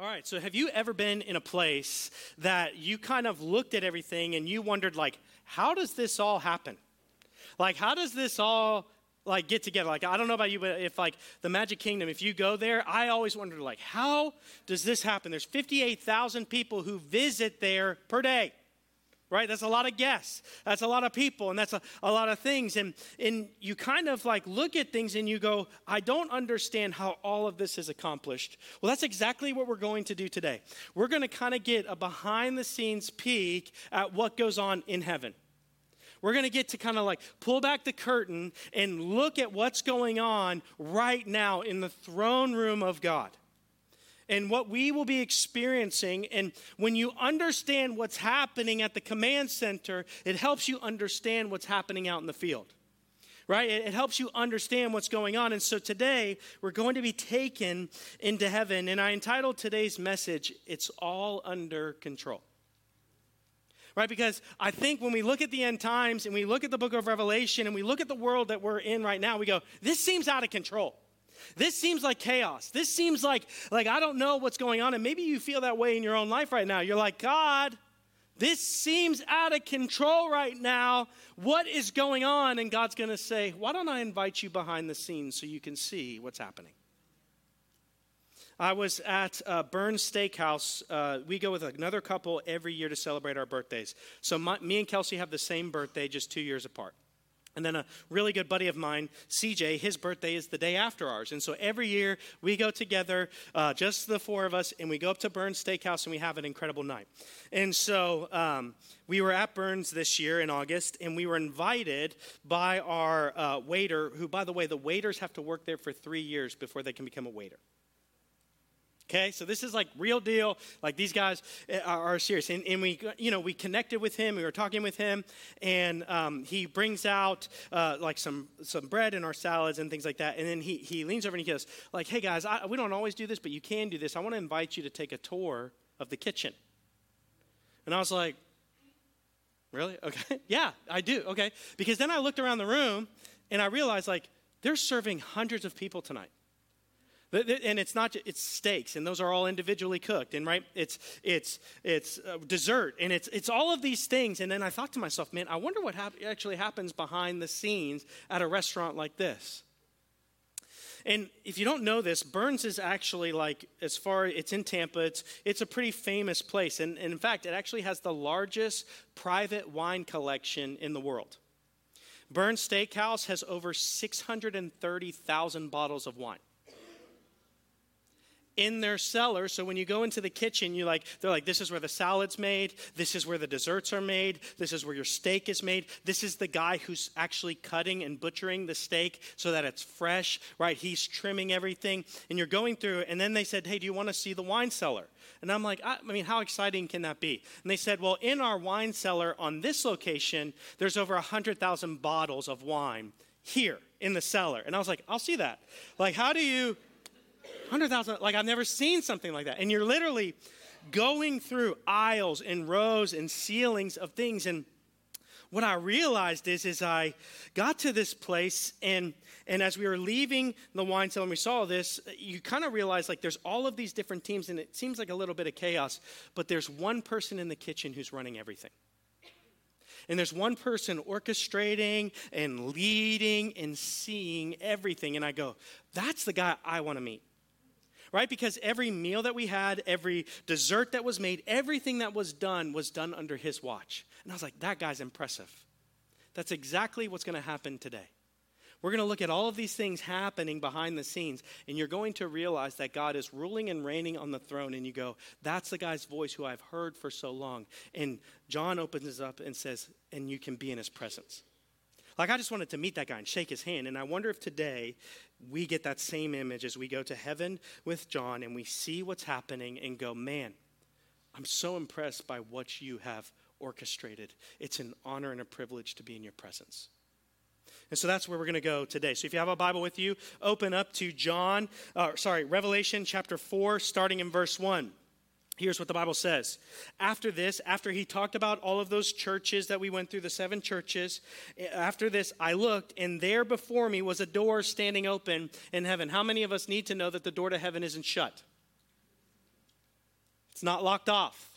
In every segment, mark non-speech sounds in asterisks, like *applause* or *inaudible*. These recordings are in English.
All right, so have you ever been in a place that you kind of looked at everything and you wondered, like, how does this all happen? Like, how does this all like get together? Like, I don't know about you, but if like the Magic Kingdom, if you go there, I always wondered, like, how does this happen? There's 58,000 people who visit there per day right? That's a lot of guests. That's a lot of people, and that's a, a lot of things. And, and you kind of like look at things and you go, I don't understand how all of this is accomplished. Well, that's exactly what we're going to do today. We're going to kind of get a behind the scenes peek at what goes on in heaven. We're going to get to kind of like pull back the curtain and look at what's going on right now in the throne room of God and what we will be experiencing. And when you understand what's happening at the command center, it helps you understand what's happening out in the field. Right? It, helps you understand what's going on. And so today, we're going to be taken into heaven. And I entitled today's message, It's All Under Control right? Because I think when we look at the end times and we look at the book of Revelation and we look at the world that we're in right now, we go, this seems out of control. This seems like chaos. This seems like like I don't know what's going on and maybe you feel that way in your own life right now. You're like, "God, this seems out of control right now. What is going on?" And God's going to say, "Why don't I invite you behind the scenes so you can see what's happening?" I was at uh, Bern's Steakhouse. Uh, we go with another couple every year to celebrate our birthdays. So my, me and Kelsey have the same birthday, just two years apart. And then a really good buddy of mine, CJ, his birthday is the day after ours. And so every year we go together, uh, just the four of us, and we go up to Bern's Steakhouse and we have an incredible night. And so um, we were at Bern's this year in August, and we were invited by our uh, waiter, who, by the way, the waiters have to work there for three years before they can become a waiter. Okay, so this is like real deal. Like these guys eh, are, are serious, and, and, we, you know, we connected with him. We were talking with him, and um, he brings out uh, like some some bread in our salads and things like that. And then he he leans over and he goes, like, "Hey guys, I, we don't always do this, but you can do this. I want to invite you to take a tour of the kitchen." And I was like, "Really? Okay, *laughs* yeah, I do. Okay." Because then I looked around the room, and I realized like they're serving hundreds of people tonight and it's not it's steaks and those are all individually cooked and right it's it's it's uh, dessert and it's it's all of these things and then i thought to myself man i wonder what hap- actually happens behind the scenes at a restaurant like this and if you don't know this, Bern's is actually like, as far it's in Tampa, it's, it's a pretty famous place. And, and in fact, it actually has the largest private wine collection in the world. Bern's Steakhouse has over 630,000 bottles of wine in their cellar. So when you go into the kitchen, you like they're like, this is where the salad's made, this is where the desserts are made, this is where your steak is made. This is the guy who's actually cutting and butchering the steak so that it's fresh, right? He's trimming everything. And you're going through, and then they said, Hey, do you want to see the wine cellar? And I'm like, I, I mean, how exciting can that be? And they said, Well, in our wine cellar on this location, there's over 100,000 bottles of wine here in the cellar. And I was like, I'll see that. Like, how do you 100,000, like I've never seen something like that. And you're literally going through aisles and rows and ceilings of things. And what I realized is, is I got to this place and and as we were leaving the wine cellar and we saw this, you kind of realize like there's all of these different teams and it seems like a little bit of chaos, but there's one person in the kitchen who's running everything. And there's one person orchestrating and leading and seeing everything. And I go, that's the guy I want to meet right? Because every meal that we had, every dessert that was made, everything that was done was done under his watch. And I was like, that guy's impressive. That's exactly what's going to happen today. We're going to look at all of these things happening behind the scenes, and you're going to realize that God is ruling and reigning on the throne, and you go, That's the guy's voice who I've heard for so long. And John opens up and says, And you can be in his presence. Like, I just wanted to meet that guy and shake his hand. And I wonder if today we get that same image as we go to heaven with John and we see what's happening and go, man, I'm so impressed by what you have orchestrated. It's an honor and a privilege to be in your presence. And so that's where we're going to go today. So if you have a Bible with you, open up to John, uh, sorry, Revelation chapter 4, starting in verse 1. Here's what the Bible says. After this, after he talked about all of those churches that we went through, the seven churches, eh, after this, I looked, and there before me was a door standing open in heaven. How many of us need to know that the door to heaven isn't shut? It's not locked off.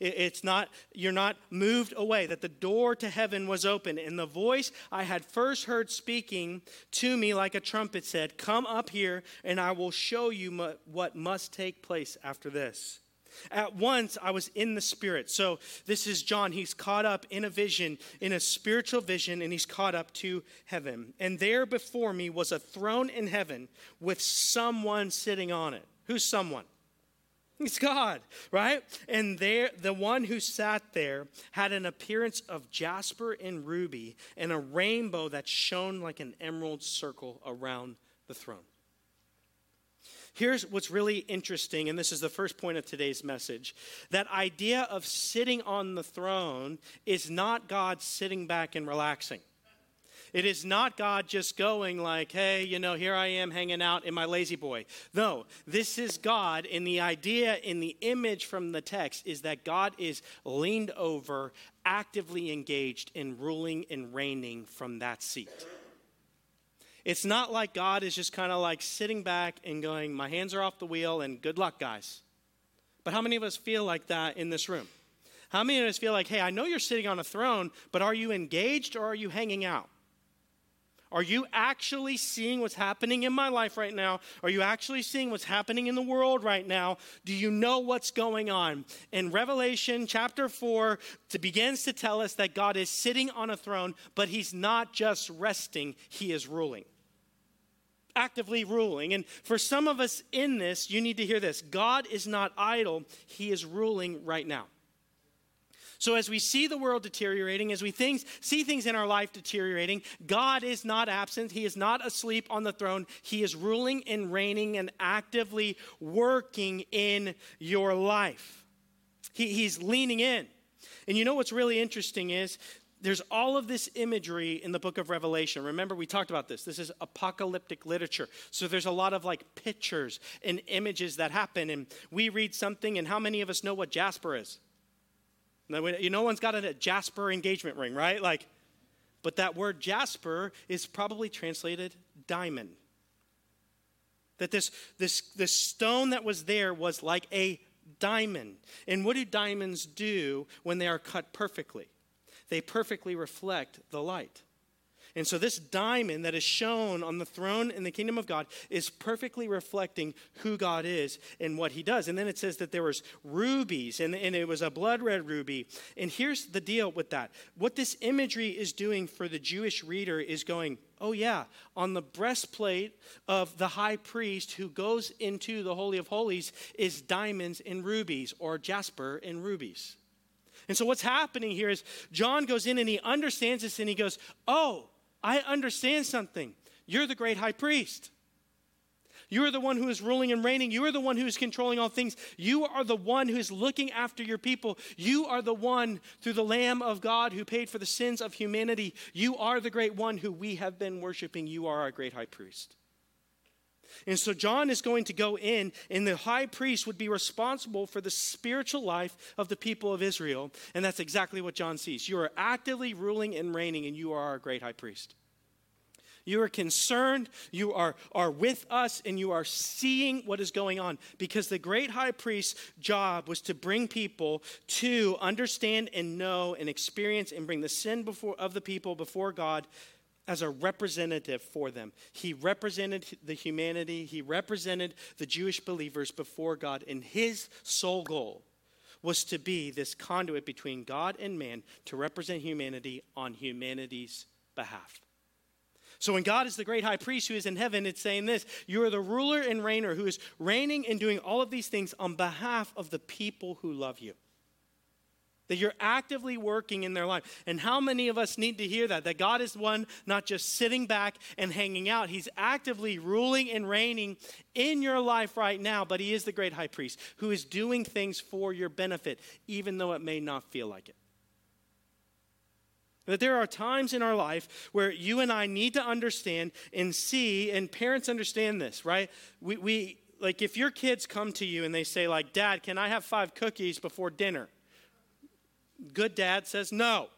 It's not, you're not moved away, that the door to heaven was open. And the voice I had first heard speaking to me like a trumpet said, Come up here, and I will show you what must take place after this. At once I was in the Spirit. So this is John. He's caught up in a vision, in a spiritual vision, and he's caught up to heaven. And there before me was a throne in heaven with someone sitting on it. Who's someone? It's God, right? And there, the one who sat there had an appearance of jasper and ruby and a rainbow that shone like an emerald circle around the throne. Here's what's really interesting, and this is the first point of today's message that idea of sitting on the throne is not God sitting back and relaxing. It is not God just going like, hey, you know, here I am hanging out in my La-Z-Boy. No, this is God, and the idea in the image from the text is that God is leaned over, actively engaged in ruling and reigning from that seat. It's not like God is just kind of like sitting back and going, My hands are off the wheel and good luck, guys. But how many of us feel like that in this room? How many of us feel like, hey, I know you're sitting on a throne, but are you engaged or are you hanging out? Are you actually seeing what's happening in my life right now? Are you actually seeing what's happening in the world right now? Do you know what's going on? In Revelation chapter 4, it begins to tell us that God is sitting on a throne, but he's not just resting, he is ruling actively ruling. And for some of us in this, you need to hear this God is not idle, He is ruling right now. So, as we see the world deteriorating, as we things, see things in our life deteriorating, God is not absent. He is not asleep on the throne. He is ruling and reigning and actively working in your life. He, he's leaning in. And you know what's really interesting is there's all of this imagery in the book of Revelation. Remember, we talked about this. This is apocalyptic literature. So there's a lot of like pictures and images that happen. And we read something, and how many of us know what Jasper is? No one's got a Jasper engagement ring, right? Like, but that word Jasper is probably translated diamond. That this, this, this stone that was there was like a diamond. And what do diamonds do when they are cut perfectly? They perfectly reflect the light. And so, this diamond that is shown on the throne in the kingdom of God is perfectly reflecting who God is and what he does. And then it says that there was rubies, and, and it was a blood red ruby. And here's the deal with that what this imagery is doing for the Jewish reader is going, oh, yeah, on the breastplate of the high priest who goes into the Holy of Holies is diamonds and rubies, or jasper and rubies. And so what's happening here is John goes in and he understands this and he goes, Oh, I understand something. You're the great high priest. You are the one who is ruling and reigning. You are the one who is controlling all things. You are the one who is looking after your people. You are the one through the Lamb of God who paid for the sins of humanity. You are the great one who we have been worshiping. You are our great high priest. And so John is going to go in, and the high priest would be responsible for the spiritual life of the people of Israel. And that's exactly what John sees. You are actively ruling and reigning, and you are our great high priest. You are concerned, you are, are with us, and you are seeing what is going on. Because the great high priest's job was to bring people to understand and know and experience and bring the sin before, of the people before God as a representative for them. He represented the humanity, he represented the Jewish believers before God, and his sole goal was to be this conduit between God and man to represent humanity on humanity's behalf. So when God is the great high priest who is in heaven, it's saying this You are the ruler and reigner who is reigning and doing all of these things on behalf of the people who love you. That you're actively working in their life. And how many of us need to hear that? That God is one not just sitting back and hanging out, He's actively ruling and reigning in your life right now, but He is the great high priest who is doing things for your benefit, even though it may not feel like it. That there are times in our life where you and I need to understand and see, and parents understand this, right? We, we like if your kids come to you and they say, like, Dad, can I have five cookies before dinner? Good dad says no.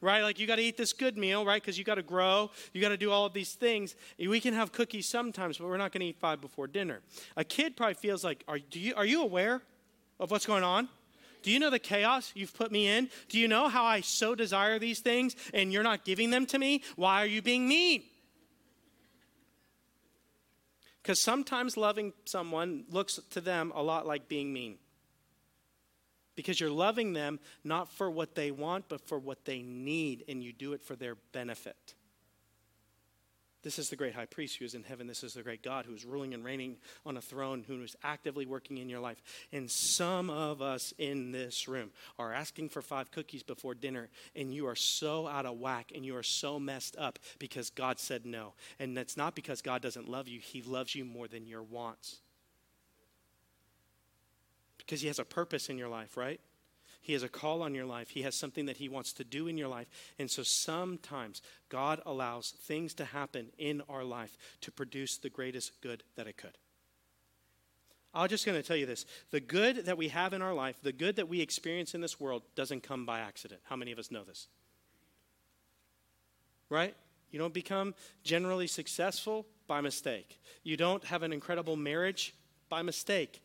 Right? Like you got to eat this good meal, right? Because you got to grow. You got to do all of these things. We can have cookies sometimes, but we're not going to eat five before dinner. A kid probably feels like, are, do you, are you aware of what's going on? Do you know the chaos you've put me in? Do you know how I so desire these things and you're not giving them to me? Why are you being mean? Because sometimes loving someone looks to them a lot like being mean. Because you're loving them not for what they want, but for what they need, and you do it for their benefit. This is the great high priest who is in heaven. This is the great God who is ruling and reigning on a throne, who is actively working in your life. And some of us in this room are asking for five cookies before dinner, and you are so out of whack and you are so messed up because God said no. And that's not because God doesn't love you, He loves you more than your wants. Because He has a purpose in your life, right? He has a call on your life. He has something that He wants to do in your life. And so sometimes God allows things to happen in our life to produce the greatest good that it could. I'm just going to tell you this the good that we have in our life, the good that we experience in this world, doesn't come by accident. How many of us know this? Right? You don't become generally successful by mistake. You don't have an incredible marriage by mistake.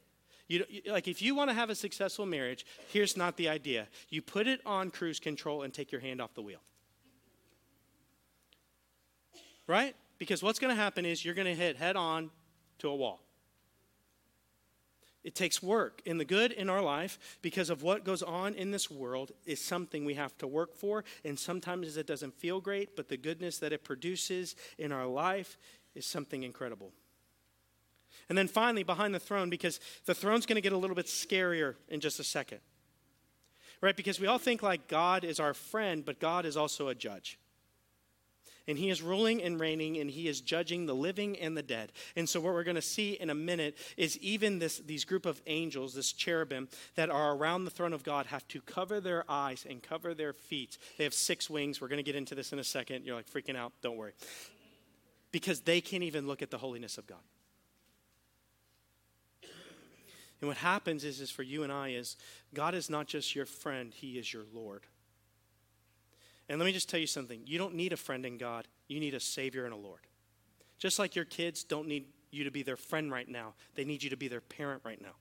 You, like if you want to have a successful marriage, here's not the idea. You put it on cruise control and take your hand off the wheel. Right? Because what's going to happen is you're going to hit head on to a wall. It takes work. And the good in our life, because of what goes on in this world, is something we have to work for. And sometimes it doesn't feel great, but the goodness that it produces in our life is something incredible. And then finally, behind the throne, because the throne's going to get a little bit scarier in just a second. Right? Because we all think like God is our friend, but God is also a judge. And he is ruling and reigning, and he is judging the living and the dead. And so, what we're going to see in a minute is even this, these group of angels, this cherubim that are around the throne of God, have to cover their eyes and cover their feet. They have six wings. We're going to get into this in a second. You're like freaking out. Don't worry. Because they can't even look at the holiness of God. And what happens is, is for you and I is God is not just your friend, He is your Lord. And let me just tell you something. You don't need a friend in God. You need a Savior and a Lord. Just like your kids don't need you to be their friend right now, they need you to be their parent right now.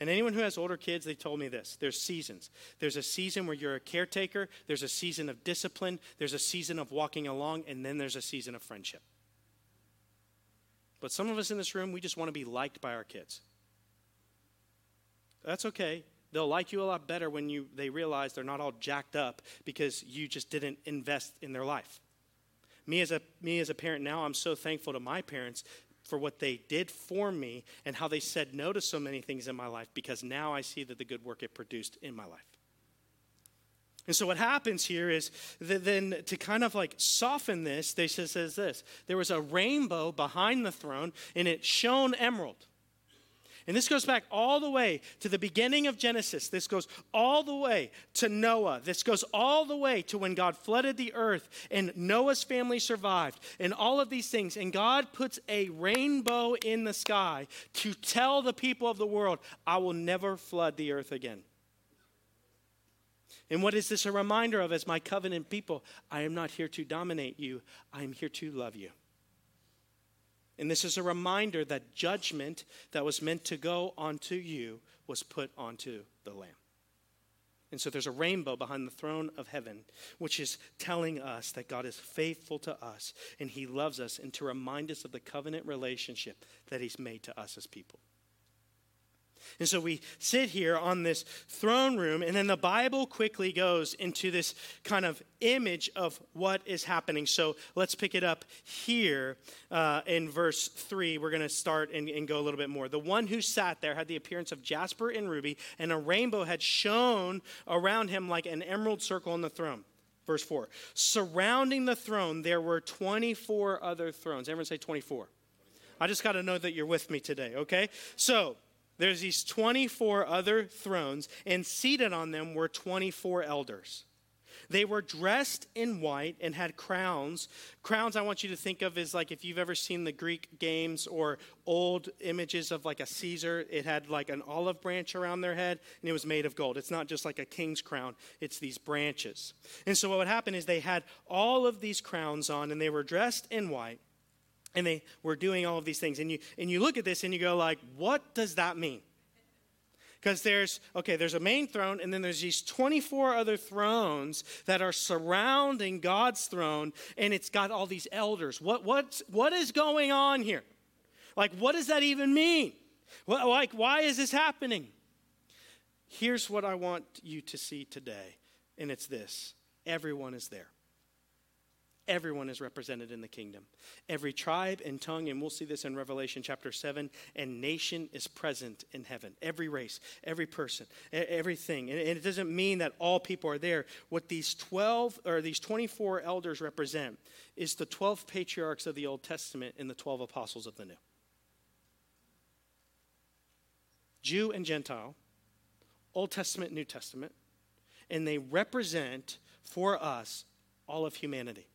And anyone who has older kids, they told me this there's seasons. There's a season where you're a caretaker, there's a season of discipline, there's a season of walking along, and then there's a season of friendship. But some of us in this room, we just want to be liked by our kids. That's okay. They'll like you a lot better when you, they realize they're not all jacked up because you just didn't invest in their life. Me as, a, me as a parent now, I'm so thankful to my parents for what they did for me and how they said no to so many things in my life because now I see that the good work it produced in my life. And so what happens here is that then to kind of like soften this, they says, says this. There was a rainbow behind the throne and it shone emerald. And this goes back all the way to the beginning of Genesis. This goes all the way to Noah. This goes all the way to when God flooded the earth and Noah's family survived and all of these things. And God puts a rainbow in the sky to tell the people of the world, I will never flood the earth again. And what is this a reminder of as my covenant people? I am not here to dominate you, I am here to love you. And this is a reminder that judgment that was meant to go onto you was put onto the Lamb. And so there's a rainbow behind the throne of heaven, which is telling us that God is faithful to us and he loves us, and to remind us of the covenant relationship that he's made to us as people. And so we sit here on this throne room, and then the Bible quickly goes into this kind of image of what is happening. So let's pick it up here uh, in verse 3. We're going to start and, and, go a little bit more. The one who sat there had the appearance of jasper and ruby, and a rainbow had shone around him like an emerald circle on the throne. Verse 4. Surrounding the throne, there were 24 other thrones. Everyone say 24. I just got to know that you're with me today, okay? So, there's these 24 other thrones, and seated on them were 24 elders. They were dressed in white and had crowns. Crowns, I want you to think of as like if you've ever seen the Greek games or old images of like a Caesar, it had like an olive branch around their head and it was made of gold. It's not just like a king's crown, it's these branches. And so what would happen is they had all of these crowns on and they were dressed in white and they were doing all of these things and you and you look at this and you go like what does that mean Because there's, okay, there's a main throne, and then there's these 24 other thrones that are surrounding God's throne, and it's got all these elders. What, what's, what is going on here? Like, what does that even mean? Well, like, why is this happening? Here's what I want you to see today, and it's this everyone is there. Everyone is represented in the kingdom. Every tribe and tongue, and we'll see this in Revelation chapter 7, and nation is present in heaven. Every race, every person, everything. And it doesn't mean that all people are there. What these 12 or these 24 elders represent is the 12 patriarchs of the Old Testament and the 12 apostles of the New. Jew and Gentile, Old Testament, New Testament, and they represent for us all of humanity.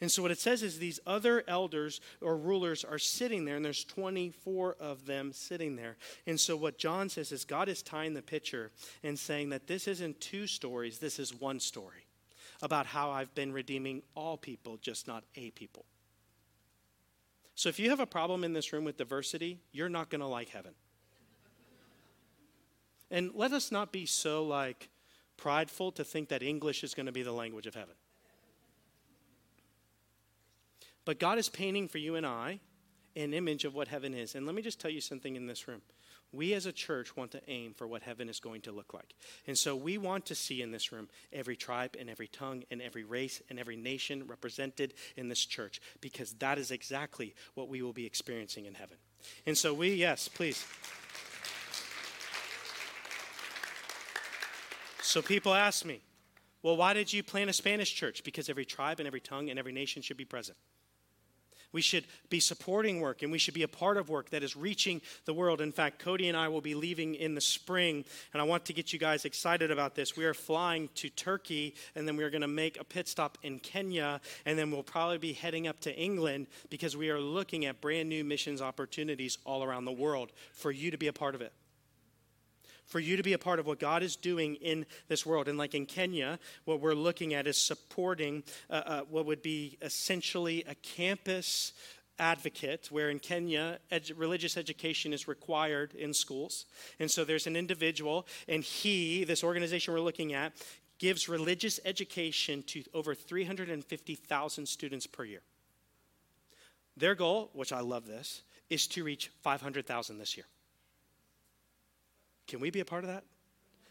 And so what it says is these other elders or rulers are sitting there, and there's 24 of them sitting there. And so what John says is God is tying the picture and saying that this isn't two stories, this is one story about how I've been redeeming all people, just not a people. So if you have a problem in this room with diversity, you're not going to like heaven. And let us not be so like prideful to think that English is going to be the language of heaven. But God is painting for you and I an image of what heaven is. And let me just tell you something in this room. We as a church want to aim for what heaven is going to look like. And so we want to see in this room every tribe and every tongue and every race and every nation represented in this church because that is exactly what we will be experiencing in heaven. And so we, yes, please. So people ask me, well, why did you plant a Spanish church? Because every tribe and every tongue and every nation should be present. We should be supporting work and we should be a part of work that is reaching the world. In fact, Cody and I will be leaving in the spring, and I want to get you guys excited about this. We are flying to Turkey, and then we are going to make a pit stop in Kenya, and then we'll probably be heading up to England because we are looking at brand new missions opportunities all around the world for you to be a part of it for you to be a part of what God is doing in this world. And like in Kenya, what we're looking at is supporting uh, uh, what would be essentially a campus advocate, where in Kenya, religious education is required in schools. And so there's an individual, and he, this organization we're looking at, gives religious education to over 350,000 students per year. Their goal, which I love this, is to reach 500,000 this year. Can we be a part of that?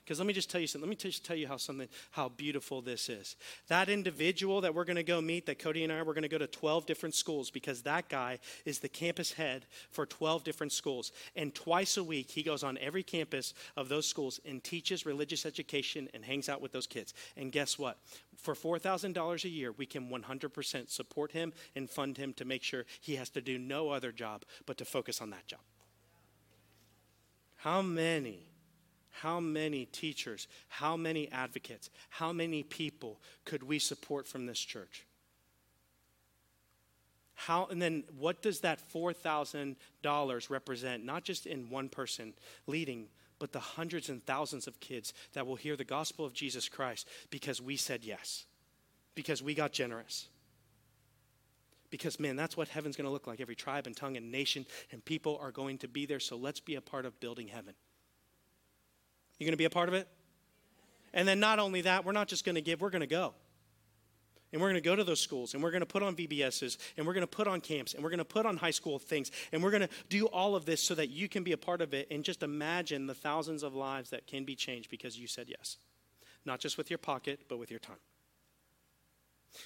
Because let me just tell you something. Let me just tell you how something how beautiful this is. That individual that we're going to go meet, that Cody and I, we're going to go to 12 different schools because that guy is the campus head for 12 different schools. And twice a week, he goes on every campus of those schools and teaches religious education and hangs out with those kids. And guess what? For $4,000 a year, we can 100% support him and fund him to make sure he has to do no other job but to focus on that job. How many, how many teachers, how many advocates, how many people could we support from this church? How, and then what does that $4,000 represent, not just in one person leading, but the hundreds and thousands of kids that will hear the gospel of Jesus Christ because we said yes, because we got generous? Because, man, that's what heaven's going to look like. Every tribe and tongue and nation and people are going to be there. So let's be a part of building heaven. You going to be a part of it? And then not only that, we're not just going to give, we're going to go. And we're going to go to those schools and we're going to put on VBSs and we're going to put on camps and we're going to put on high school things and we're going to do all of this so that you can be a part of it and just imagine the thousands of lives that can be changed because you said yes. Not just with your pocket, but with your time.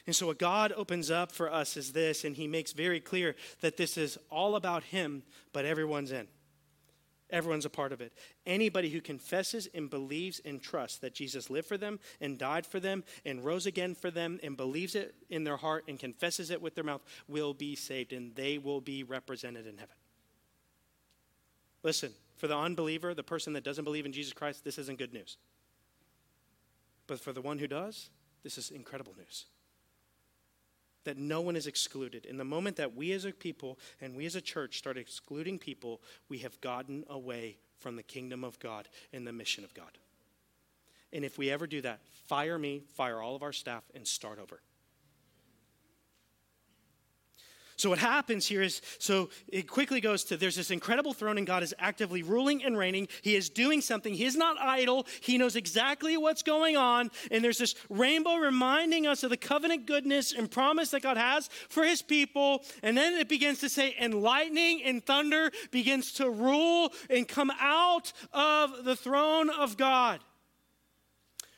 And so, what God opens up for us is this, and He makes very clear that this is all about Him, but everyone's in. Everyone's a part of it. Anybody who confesses and believes and trusts that Jesus lived for them and died for them and rose again for them and believes it in their heart and confesses it with their mouth will be saved and they will be represented in heaven. Listen, for the unbeliever, the person that doesn't believe in Jesus Christ, this isn't good news. But for the one who does, this is incredible news that no one is excluded. In the moment that we as a people and we as a church start excluding people, we have gotten away from the kingdom of God and the mission of God. And if we ever do that, fire me, fire all of our staff, and start over. So what happens here is so it quickly goes to there's this incredible throne and God is actively ruling and reigning. He is doing something. He is not idle. He knows exactly what's going on. And there's this rainbow reminding us of the covenant goodness and promise that God has for his people. And then it begins to say and lightning and thunder begins to rule and come out of the throne of God.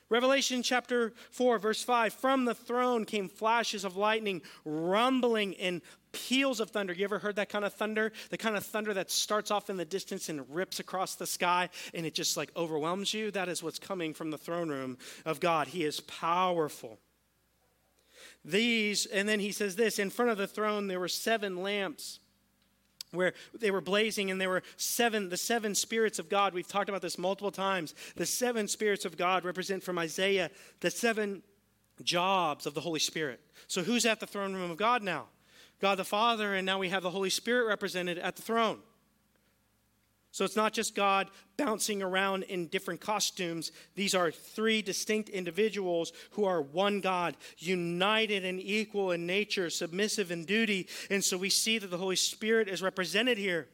Revelation chapter 4, verse 5 From the throne came flashes of lightning, rumbling, and peals of thunder. You ever heard that kind of thunder? The kind of thunder that starts off in the distance and rips across the sky and it just like overwhelms you? That is what's coming from the throne room of God. He is powerful. These, and then he says this in front of the throne there were seven lamps where they were blazing and there were seven the seven spirits of god we've talked about this multiple times the seven spirits of god represent from isaiah the seven jobs of the holy spirit so who's at the throne room of god now God the Father, and now we have the Holy Spirit represented at the throne. So it's not just God bouncing around in different costumes. These are three distinct individuals who are one God, united and equal in nature, submissive in duty. And so we see that the Holy Spirit is represented here.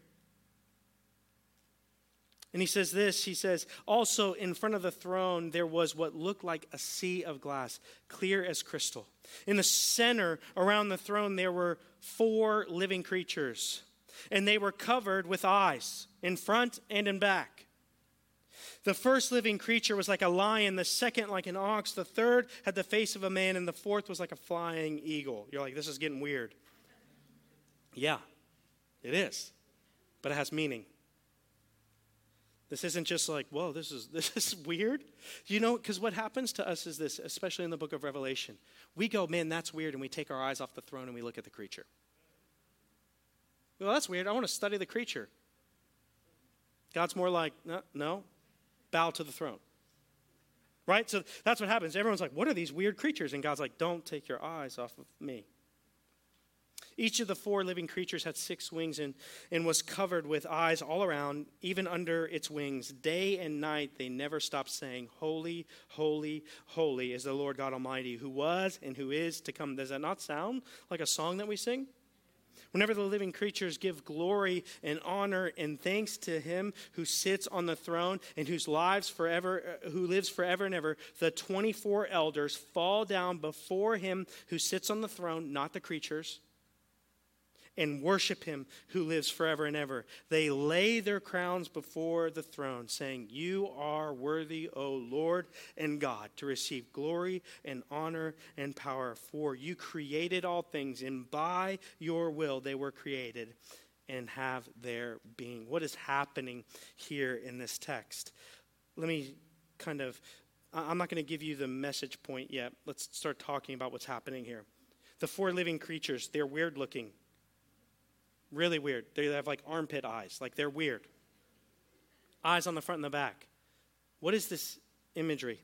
And he says this he says, Also in front of the throne, there was what looked like a sea of glass, clear as crystal. In the center around the throne, there were four living creatures, and they were covered with eyes in front and in back. The first living creature was like a lion, the second like an ox, the third had the face of a man, and the fourth was like a flying eagle. You're like, this is getting weird. Yeah, it is, but it has meaning. This isn't just like, whoa, this is *laughs* this is weird. You know, because what happens to us is this, especially in the book of Revelation. We go, man, that's weird, and we take our eyes off the throne and we look at the creature. Well, that's weird. I want to study the creature. God's more like, no, no, bow to the throne. Right? So that's what happens. Everyone's like, what are these weird creatures? And God's like, don't take your eyes off of me. Each of the four living creatures had six wings and, and was covered with eyes all around, even under its wings. Day and night they never stopped saying, Holy, holy, holy is the Lord God Almighty, who was and who is to come. Does that not sound like a song that we sing? Whenever the living creatures give glory and honor and thanks to him who sits on the throne and whose lives forever uh, who lives forever and ever, the 24 elders fall down before him who sits on the throne, not the creatures and worship him who lives forever and ever. They lay their crowns before the throne, saying, You are worthy, O Lord and God, to receive glory and honor and power, for you created all things, and by your will they were created and have their being. What is happening here in this text? Let me kind of, I'm not going to give you the message point yet. Let's start talking about what's happening here. The four living creatures, they're weird looking. Really weird. They have like armpit eyes, like they're weird. Eyes on the front and the back. What is this imagery?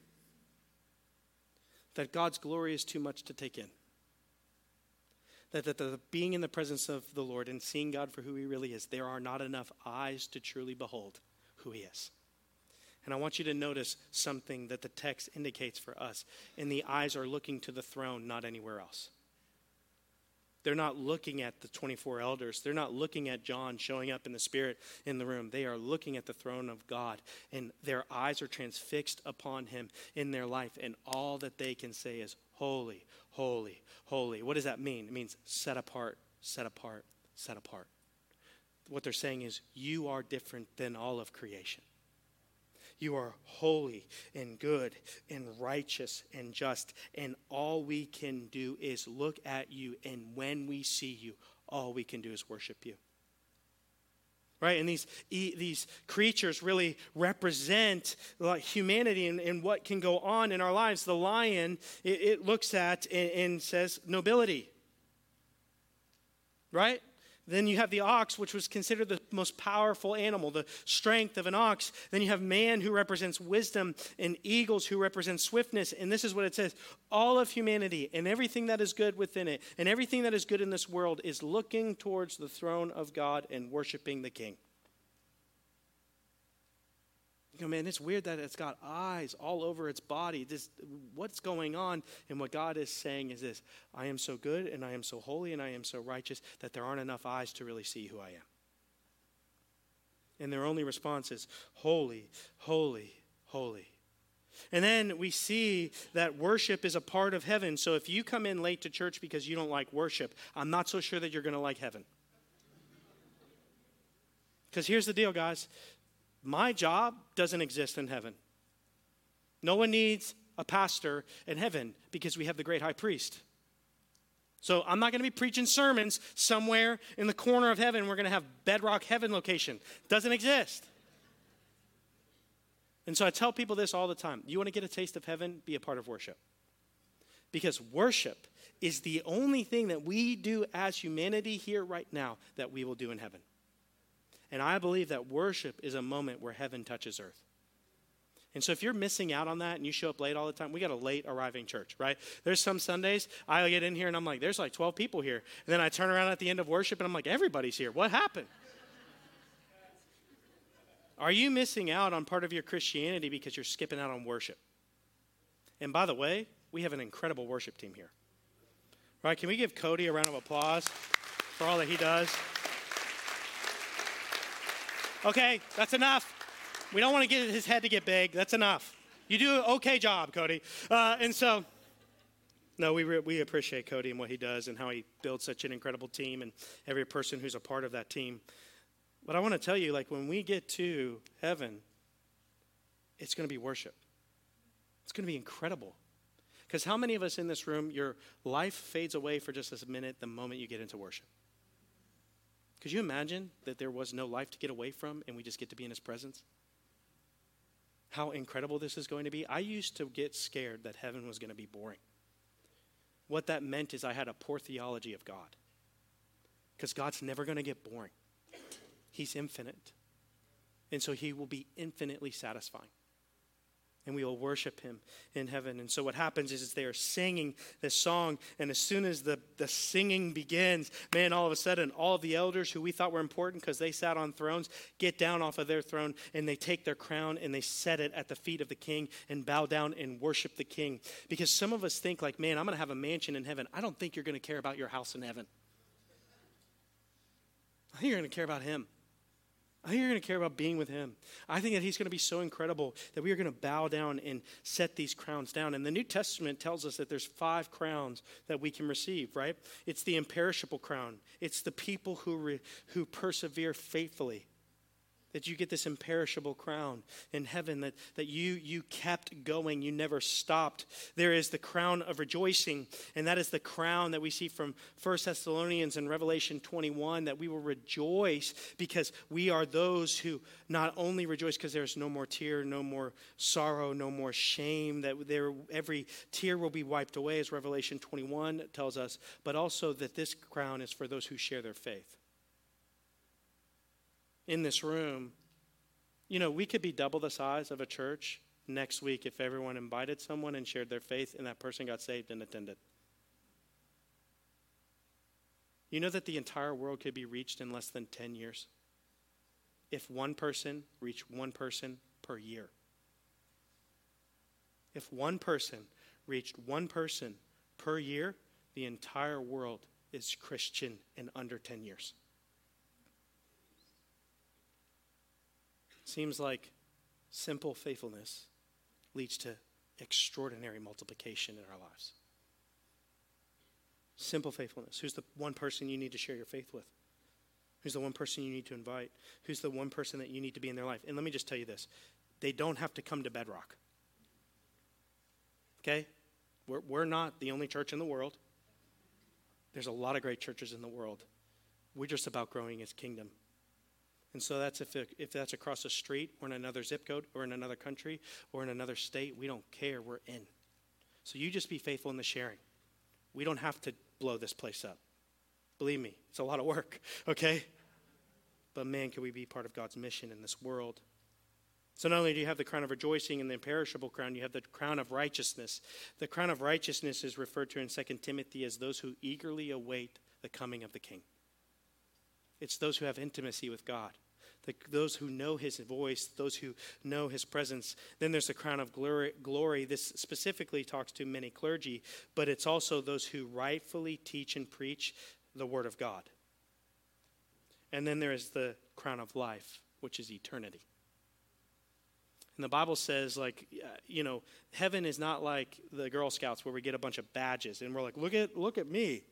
That God's glory is too much to take in. That, that the being in the presence of the Lord and seeing God for who He really is, there are not enough eyes to truly behold who He is. And I want you to notice something that the text indicates for us. And the eyes are looking to the throne, not anywhere else. They're not looking at the 24 elders. They're not looking at John showing up in the Spirit in the room. They are looking at the throne of God, and their eyes are transfixed upon Him in their life, and all that they can say is, Holy, holy, holy. What does that mean? It means set apart, set apart, set apart. What they're saying is, You are different than all of creation. You are holy and good and righteous and just. And all we can do is look at you. And when we see you, all we can do is worship you. Right? And these, these creatures really represent humanity and, and what can go on in our lives. The lion, it, it looks at and, and says nobility. Right? Then you have the ox, which was considered the most powerful animal, the strength of an ox. Then you have man, who represents wisdom, and eagles, who represent swiftness. And this is what it says all of humanity and everything that is good within it, and everything that is good in this world is looking towards the throne of God and worshiping the king. Go, man, it's weird that it's got eyes all over its body. This, what's going on? And what God is saying is this I am so good and I am so holy and I am so righteous that there aren't enough eyes to really see who I am. And their only response is, Holy, holy, holy. And then we see that worship is a part of heaven. So if you come in late to church because you don't like worship, I'm not so sure that you're going to like heaven. Because here's the deal, guys my job doesn't exist in heaven. No one needs a pastor in heaven because we have the great high priest. So I'm not going to be preaching sermons somewhere in the corner of heaven. We're going to have bedrock heaven location. Doesn't exist. And so I tell people this all the time. You want to get a taste of heaven? Be a part of worship. Because worship is the only thing that we do as humanity here right now that we will do in heaven. And I believe that worship is a moment where heaven touches earth. And so if you're missing out on that and you show up late all the time, we got a late arriving church, right? There's some Sundays I get in here and I'm like, there's like 12 people here. And then I turn around at the end of worship and I'm like, everybody's here. What happened? Are you missing out on part of your Christianity because you're skipping out on worship? And by the way, we have an incredible worship team here. Right? Can we give Cody a round of applause for all that he does? Okay, that's enough. We don't want to get his head to get big. That's enough. You do an okay job, Cody. Uh, and so, no, we, re- we appreciate Cody and what he does and how he builds such an incredible team and every person who's a part of that team. But I want to tell you, like, when we get to heaven, it's going to be worship. It's going to be incredible. Because how many of us in this room, your life fades away for just a minute the moment you get into worship? Could you imagine that there was no life to get away from and we just get to be in his presence? How incredible this is going to be. I used to get scared that heaven was going to be boring. What that meant is I had a poor theology of God. Because God's never going to get boring, He's infinite. And so He will be infinitely satisfying and we will worship him in heaven. And so what happens is, is they are singing this song, and as soon as the, the singing begins, man, all of a sudden, all the elders who we thought were important because they sat on thrones get down off of their throne and they take their crown and they set it at the feet of the king and bow down and worship the king. Because some of us think, like, man, I'm going to have a mansion in heaven. I don't think you're going to care about your house in heaven. I think you're going to care about him. I think you're going to care about being with him. I think that he's going to be so incredible that we are going to bow down and set these crowns down. And the New Testament tells us that there's five crowns that we can receive, right? It's the imperishable crown. It's the people who re, who persevere faithfully that you get this imperishable crown in heaven that, that you you kept going. You never stopped. There is the crown of rejoicing and that is the crown that we see from 1 thessalonians and revelation 21 that we will rejoice because we are those who not only rejoice because there's no more tear no more sorrow no more shame that there every tear will be wiped away as revelation 21 tells us but also that this crown is for those who share their faith in this room, you know, we could be double the size of a church next week if everyone invited someone and shared their faith and that person got saved and attended. You know that the entire world could be reached in less than 10 years? If one person reached one person per year. If one person reached one person per year, the entire world is Christian in under 10 years. Seems like simple faithfulness leads to extraordinary multiplication in our lives. Simple faithfulness. Who's the one person you need to share your faith with? Who's the one person you need to invite? Who's the one person that you need to be in their life? And let me just tell you this they don't have to come to bedrock. Okay? We're, we're not the only church in the world. There's a lot of great churches in the world. We're just about growing his kingdom. And so that's if, it, if that's across the street or in another zip code or in another country or in another state, we don't care. We're in. So you just be faithful in the sharing. We don't have to blow this place up. Believe me, it's a lot of work, *laughs* okay? But man, can we be part of God's mission in this world? So not only do you have the crown of rejoicing and the imperishable crown, you have the crown of righteousness. The crown of righteousness is referred to in 2 Timothy as those who eagerly await the coming of the king. It's those who have intimacy with God, the, those who know his voice, those who know his presence. Then there's the crown of glory, glory. This specifically talks to many clergy, but it's also those who rightfully teach and preach the word of God. And then there is the crown of life, which is eternity. And the Bible says, like, uh, you know, heaven is not like the Girl Scouts where we get a bunch of badges and we're like, look at, look at me.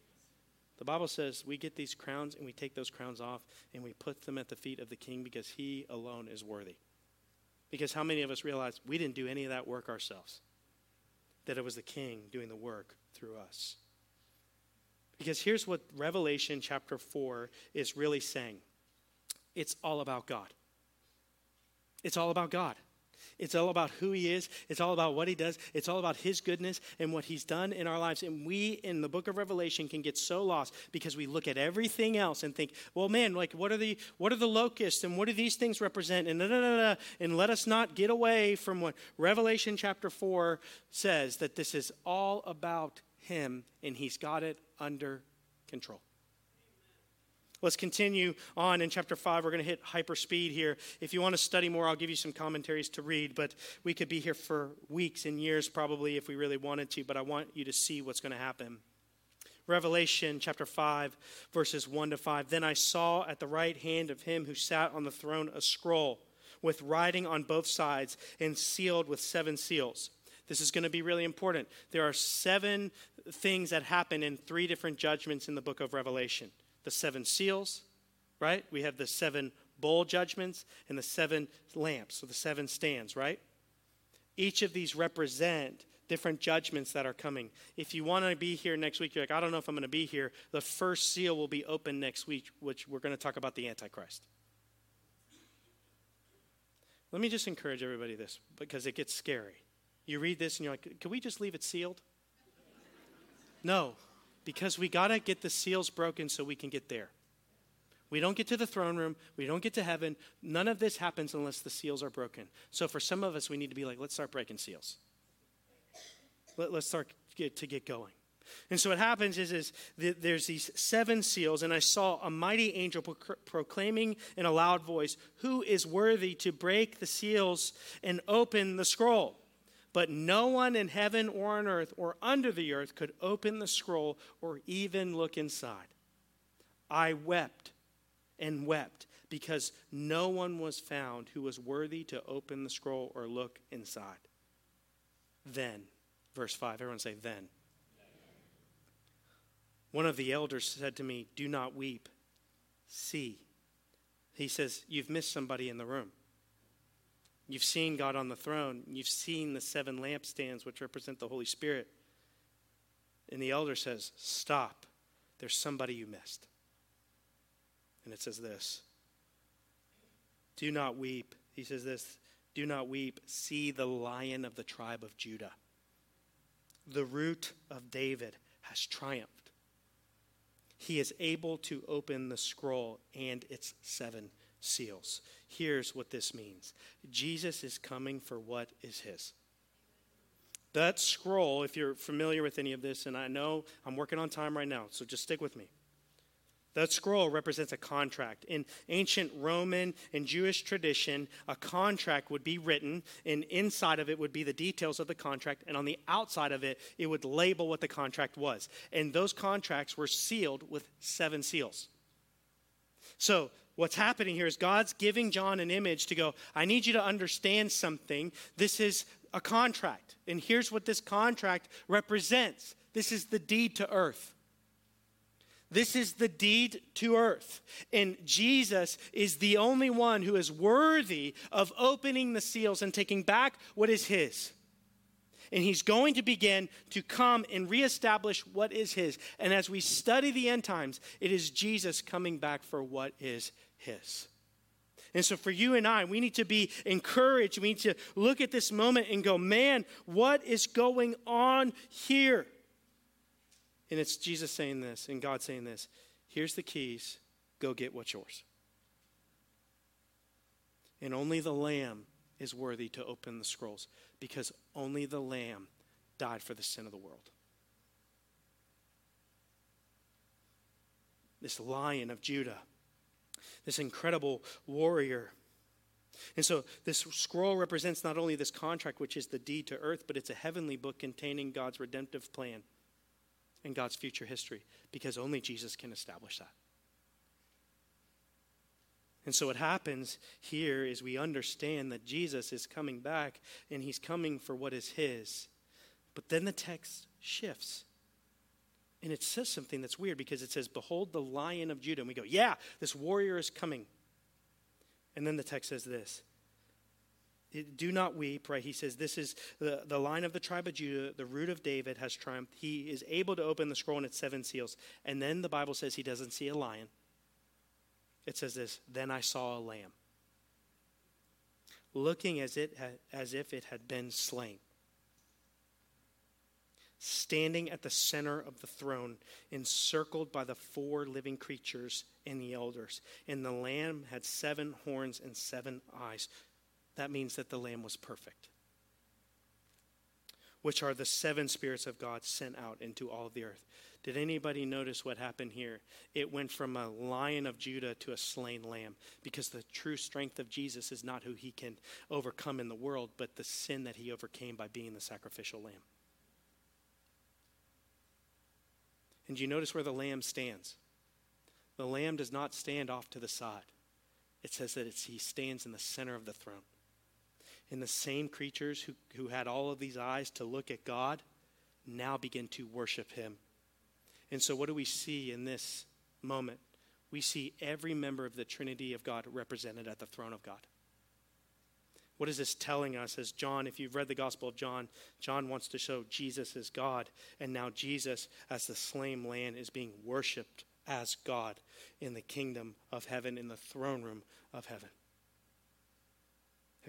The Bible says we get these crowns and we take those crowns off and we put them at the feet of the king because he alone is worthy. Because how many of us realize we didn't do any of that work ourselves? That it was the king doing the work through us. Because here's what Revelation chapter 4 is really saying it's all about God. It's all about God. It's all about who He is. It's all about what He does. It's all about His goodness and what He's done in our lives. And we, in the book of Revelation, can get so lost because we look at everything else and think, well, man, like, what are the, what are the locusts and what do these things represent? And, da, da, da, and let us not get away from what Revelation chapter 4 says that this is all about Him and He's got it under control. Let's continue on in chapter 5. We're going to hit hyper speed here. If you want to study more, I'll give you some commentaries to read, but we could be here for weeks and years probably if we really wanted to, but I want you to see what's going to happen. Revelation chapter 5, verses 1 to 5. Then I saw at the right hand of him who sat on the throne a scroll with writing on both sides and sealed with seven seals. This is going to be really important. There are seven things that happen in three different judgments in the book of Revelation the seven seals, right? We have the seven bowl judgments and the seven lamps, so the seven stands, right? Each of these represent different judgments that are coming. If you want to be here next week, you're like, I don't know if I'm going to be here. The first seal will be open next week, which we're going to talk about the Antichrist. Let me just encourage everybody this because it gets scary. You read this and you're like, can we just leave it sealed? No, because we got to get the seals broken so we can get there. We don't get to the throne room. We don't get to heaven. None of this happens unless the seals are broken. So for some of us, we need to be like, let's start breaking seals. Let, us start get, to get going. And so what happens is, is there's these seven seals, and I saw a mighty angel proclaiming in a loud voice, Who is worthy to break the seals and open the scroll? But no one in heaven or on earth or under the earth could open the scroll or even look inside. I wept and wept because no one was found who was worthy to open the scroll or look inside. Then, verse 5, everyone say, then. One of the elders said to me, Do not weep. See. He says, You've missed somebody in the room. You've seen God on the throne. You've seen the seven lampstands, which represent the Holy Spirit. And the elder says, Stop. There's somebody you missed. And it says this Do not weep. He says this Do not weep. See the lion of the tribe of Judah. The root of David has triumphed. He is able to open the scroll and its seven seals. Here's what this means Jesus is coming for what is his. That scroll, if you're familiar with any of this, and I know I'm working on time right now, so just stick with me. That scroll represents a contract. In ancient Roman and Jewish tradition, a contract would be written, and inside of it would be the details of the contract, and on the outside of it, it would label what the contract was. And those contracts were sealed with seven seals. So what's happening here is God's giving John an image to go, I need you to understand something. This is a contract. And here's what this contract represents this is the deed to earth. This is the deed to earth. And Jesus is the only one who is worthy of opening the seals and taking back what is his and he's going to begin to come and reestablish what is his. And as we study the end times, it is Jesus coming back for what is his. And so, for you and I, we need to be encouraged. We need to look at this moment and go, man, what is going on here? And it's Jesus saying this and God saying this here's the keys, go get what's yours. And only the Lamb is worthy to open the scrolls because only the Lamb died for the sin of the world. This lion of Judah, this incredible warrior. And so this scroll represents not only this contract, which is the deed to earth, but it's a heavenly book containing God's redemptive plan and God's future history, because only Jesus can establish that. And so, what happens here is we understand that Jesus is coming back and he's coming for what is his. But then the text shifts. And it says something that's weird because it says, Behold the lion of Judah. And we go, Yeah, this warrior is coming. And then the text says this Do not weep, right? He says, This is the, the line of the tribe of Judah, the root of David has triumphed. He is able to open the scroll and its seven seals. And then the Bible says he doesn't see a lion. It says this Then I saw a lamb, looking as, it as if it had been slain standing at the center of the throne, encircled by the four living creatures and the elders. And the Lamb had seven horns and seven eyes. That means that the Lamb was perfect, which are the seven spirits of God sent out into all the earth. Did anybody notice what happened here? It went from a lion of Judah to a slain lamb because the true strength of Jesus is not who he can overcome in the world, but the sin that he overcame by being the sacrificial lamb. And you notice where the lamb stands? The lamb does not stand off to the side. It says that he stands in the center of the throne. And the same creatures who, who had all of these eyes to look at God now begin to worship him. And so, what do we see in this moment? We see every member of the Trinity of God represented at the throne of God. What is this telling us? As John, if you've read the Gospel of John, John wants to show Jesus as God, and now Jesus, as the slain lamb, is being worshiped as God in the kingdom of heaven, in the throne room of heaven.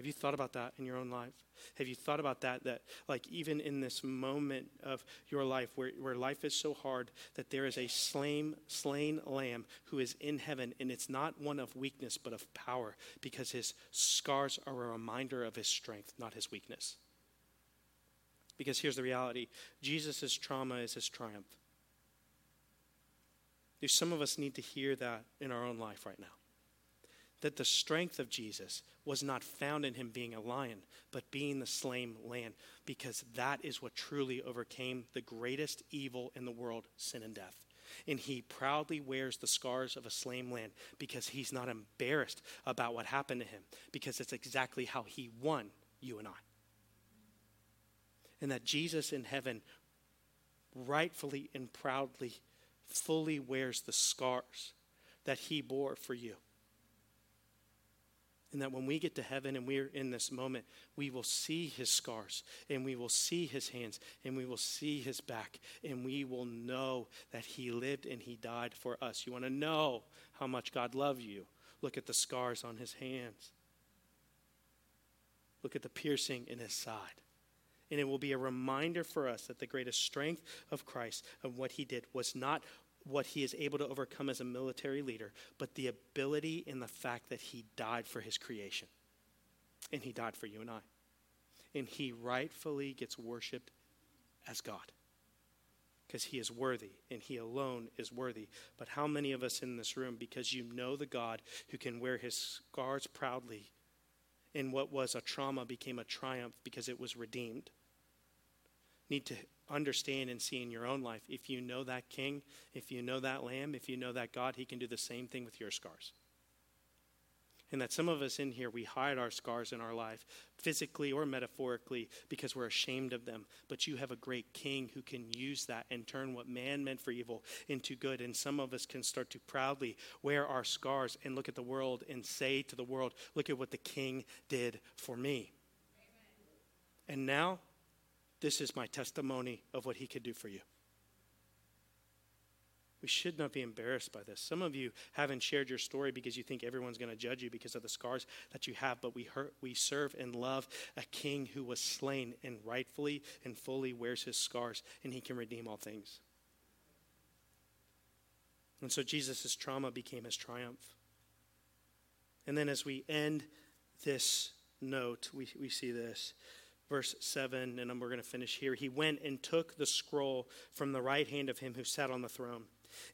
Have you thought about that in your own life? Have you thought about that? That, like, even in this moment of your life where, where life is so hard, that there is a slain, slain lamb who is in heaven, and it's not one of weakness, but of power, because his scars are a reminder of his strength, not his weakness. Because here's the reality Jesus' trauma is his triumph. Some of us need to hear that in our own life right now that the strength of Jesus was not found in him being a lion, but being the slain lamb, because that is what truly overcame the greatest evil in the world, sin and death. And he proudly wears the scars of a slain lamb because he's not embarrassed about what happened to him, because it's exactly how he won you and I. And that Jesus in heaven rightfully and proudly, fully wears the scars that he bore for you. And that when we get to heaven and we're in this moment, we will see his scars and we will see his hands and we will see his back and we will know that he lived and he died for us. You want to know how much God loved you? Look at the scars on his hands, look at the piercing in his side. And it will be a reminder for us that the greatest strength of Christ and what he did was not what he is able to overcome as a military leader, but the ability in the fact that he died for his creation. And he died for you and I. And he rightfully gets worshiped as God because he is worthy and he alone is worthy. But how many of us in this room, because you know the God who can wear his scars proudly, in what was a trauma became a triumph because it was redeemed, need to understand and see in your own life. If you know that king, if you know that lamb, if you know that God, he can do the same thing with your scars. And that some of us in here, we hide our scars in our life, physically or metaphorically, because we're ashamed of them. But you have a great king who can use that and turn what man meant for evil into good. And some of us can start to proudly wear our scars and look at the world and say to the world, Look at what the king did for me. Amen. And now this is my testimony of what he could do for you. We should not be embarrassed by this. Some of you haven't shared your story because you think everyone's going to judge you because of the scars that you have, but we, hurt, we serve and love a king who was slain and rightfully and fully wears his scars, and he can redeem all things. And so Jesus' trauma became his triumph. And then as we end this note, we, we see this verse 7, and we're going to finish here. He went and took the scroll from the right hand of him who sat on the throne.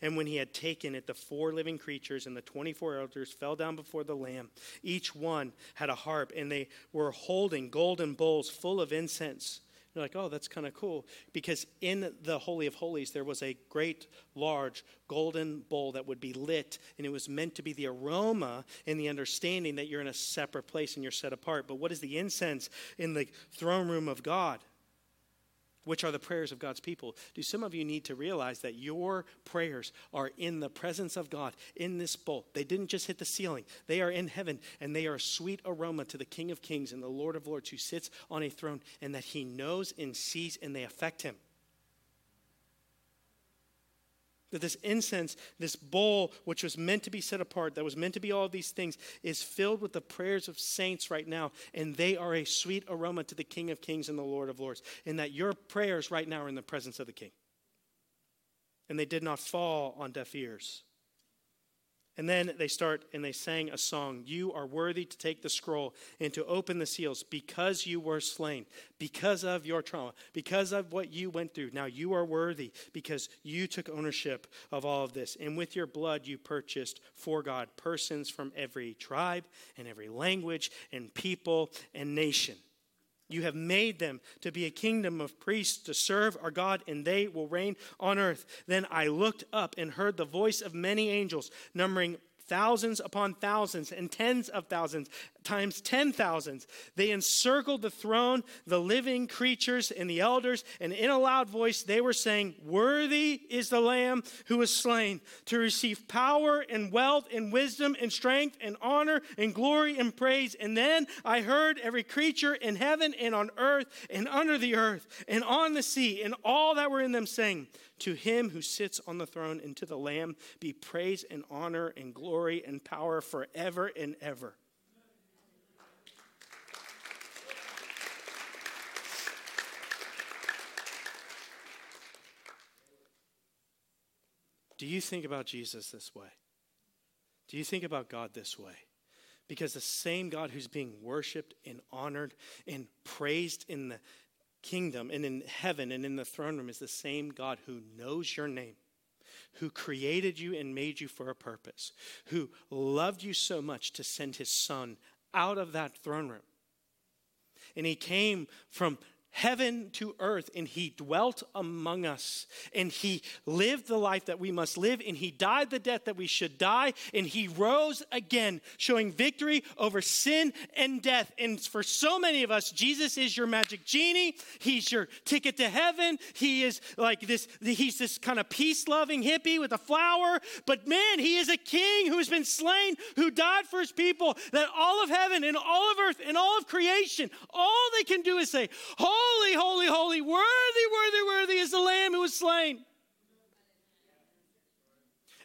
And when he had taken it, the four living creatures and the 24 elders fell down before the Lamb. Each one had a harp, and they were holding golden bowls full of incense. You're like, oh, that's kind of cool. Because in the Holy of Holies, there was a great, large golden bowl that would be lit, and it was meant to be the aroma and the understanding that you're in a separate place and you're set apart. But what is the incense in the throne room of God? Which are the prayers of God's people. Do some of you need to realize that your prayers are in the presence of God in this bowl? They didn't just hit the ceiling, they are in heaven, and they are a sweet aroma to the King of Kings and the Lord of Lords who sits on a throne, and that he knows and sees, and they affect him. That this incense, this bowl, which was meant to be set apart, that was meant to be all of these things, is filled with the prayers of saints right now, and they are a sweet aroma to the King of Kings and the Lord of Lords. And that your prayers right now are in the presence of the King. And they did not fall on deaf ears. And then they start and they sang a song You are worthy to take the scroll and to open the seals because you were slain, because of your trauma, because of what you went through. Now you are worthy because you took ownership of all of this. And with your blood, you purchased for God persons from every tribe and every language and people and nation. You have made them to be a kingdom of priests to serve our God, and they will reign on earth. Then I looked up and heard the voice of many angels, numbering thousands upon thousands and tens of thousands times ten thousands. They encircled the throne, the living creatures, and the elders, and in a loud voice they were saying, Worthy is the Lamb who was slain to receive power and wealth and wisdom and strength and honor and glory and praise. And then I heard every creature in heaven and on earth and under the earth and on the sea and all that were in them saying, to him who sits on the throne and to the Lamb be praise and honor and glory and power forever and ever. Do you think about Jesus this way? Do you think about God this way? Because the same God who's being worshiped and honored and praised in the kingdom and in heaven and in the throne room is the same God who knows your name, who created you and made you for a purpose, who loved you so much to send his son out of that throne room. And he came from heaven to earth, and he dwelt among us. And he lived the life that we must live, and he died the death that we should die, and he rose again, showing victory over sin and death. And for so many of us, Jesus is your magic genie. He's your ticket to heaven. He is like this, he's this kind of peace loving hippie with a flower. But man, he is a king who has been slain, who died for his people, that all of heaven and all of earth and all of creation, all they can do is say, Holy, holy, holy, holy, worthy, worthy, worthy is the Lamb who was slain.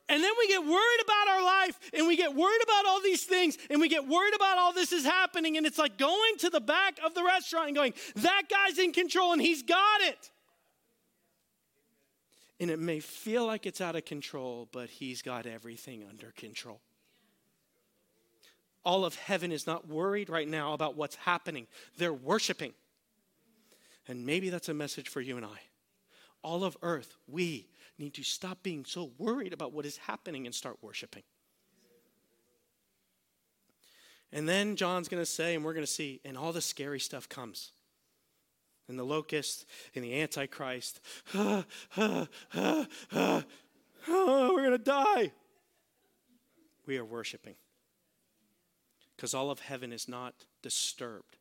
And then we get worried about our life and we get worried about all these things and we get worried about all this is happening. And it's like going to the back of the restaurant and going, that guy's in control and he's got it. And it may feel like it's out of control, but he's got everything under control. All of heaven is not worried right now about what's happening, they're worshiping. And maybe that's a message for you and I. All of earth, we need to stop being so worried about what is happening and start worshiping. And then John's going to say, and we're going to see, and all the scary stuff comes. And the locust and the antichrist. Ah, ah, ah, ah, we're going to die. We are worshiping. Because all of heaven is not disturbed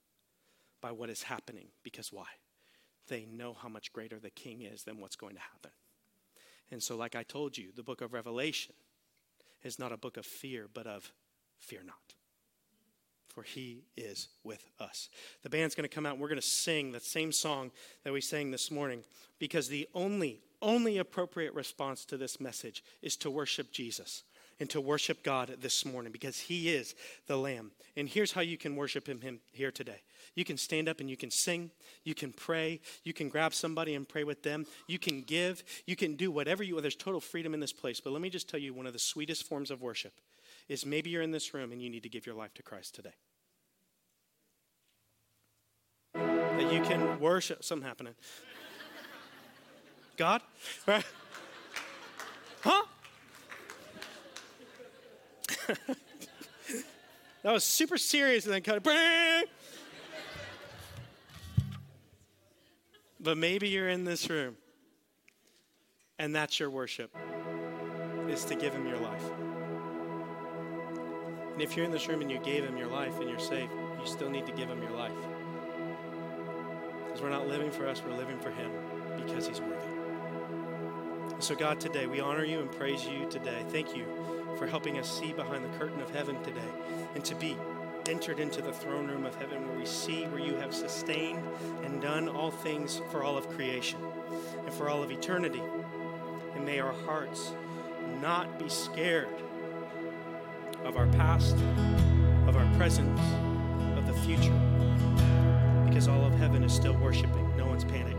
by what is happening. Because why? They know how much greater the king is than what's going to happen. And so, like I told you, the book of Revelation is not a book of fear, but of fear not. For he is with us. The band's going to come out and we're going to sing that same song that we sang this morning because the only, only appropriate response to this message is to worship Jesus and to worship God this morning because He is the Lamb. And here's how you can worship Him, him here today. You can stand up and you can sing, you can pray, you can grab somebody and pray with them, you can give, you can do whatever you want. There's total freedom in this place. But let me just tell you one of the sweetest forms of worship is maybe you're in this room and you need to give your life to Christ today. That you can worship, something happening. God, *laughs* right? huh? *laughs* that was super serious and then cut it. But maybe you're in this room and that's your worship is to give him your life. And if you're in this room and you gave him your life and you're saved, you still need to give him your life. Because we're not living for us, we're living for him because he's worthy. So, God, today we honor you and praise you today. Thank you for helping us see behind the curtain of heaven today and to be entered into the throne room of heaven where we see where you have sustained and done all things for all of creation and for all of eternity. And may our hearts not be scared of our past, of our present, of the future, because all of heaven is still worshiping. No one's panicked.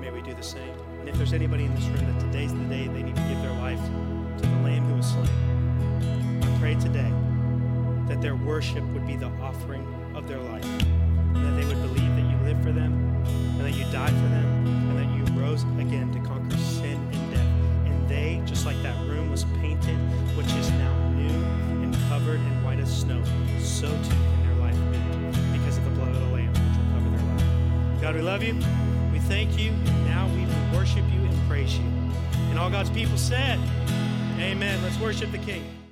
May we do the same. And if there's anybody in this room that today's the day they need to give their life to the Lamb who was slain, I pray today that their worship would be the offering of their life, and that they would believe that you live for them, and that you died for them, and that you rose again to conquer sin and death. And they, just like that room was painted, which is now new and covered in white as snow, so too in their life be, because of the blood of the Lamb, which will cover their life. God, we love you. We thank you. And now we worship you and praise you. And all God's people said, Amen. Let's worship the King.